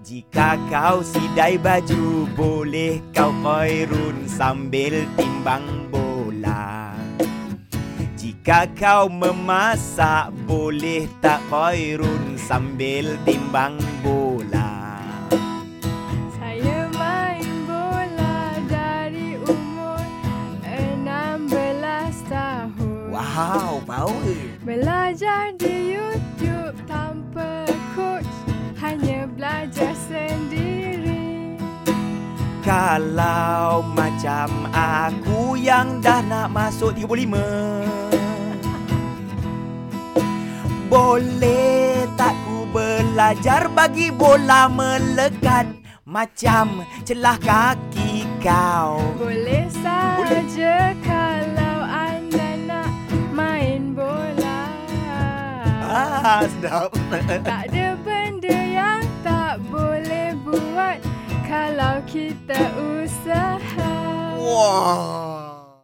Jika kau sidai baju Boleh kau koirun sambil timbang bola. Jika kau memasak Boleh tak koirun sambil timbang bola. Saya main bola dari umur 16 tahun. Wow, power. Belajar di YouTube Kalau macam aku yang dah nak masuk 35 Boleh tak ku belajar bagi bola melekat Macam celah kaki kau? Boleh. saja kalau anda nak main bola. Ah, sedap. Tak ada kalau kita usaha.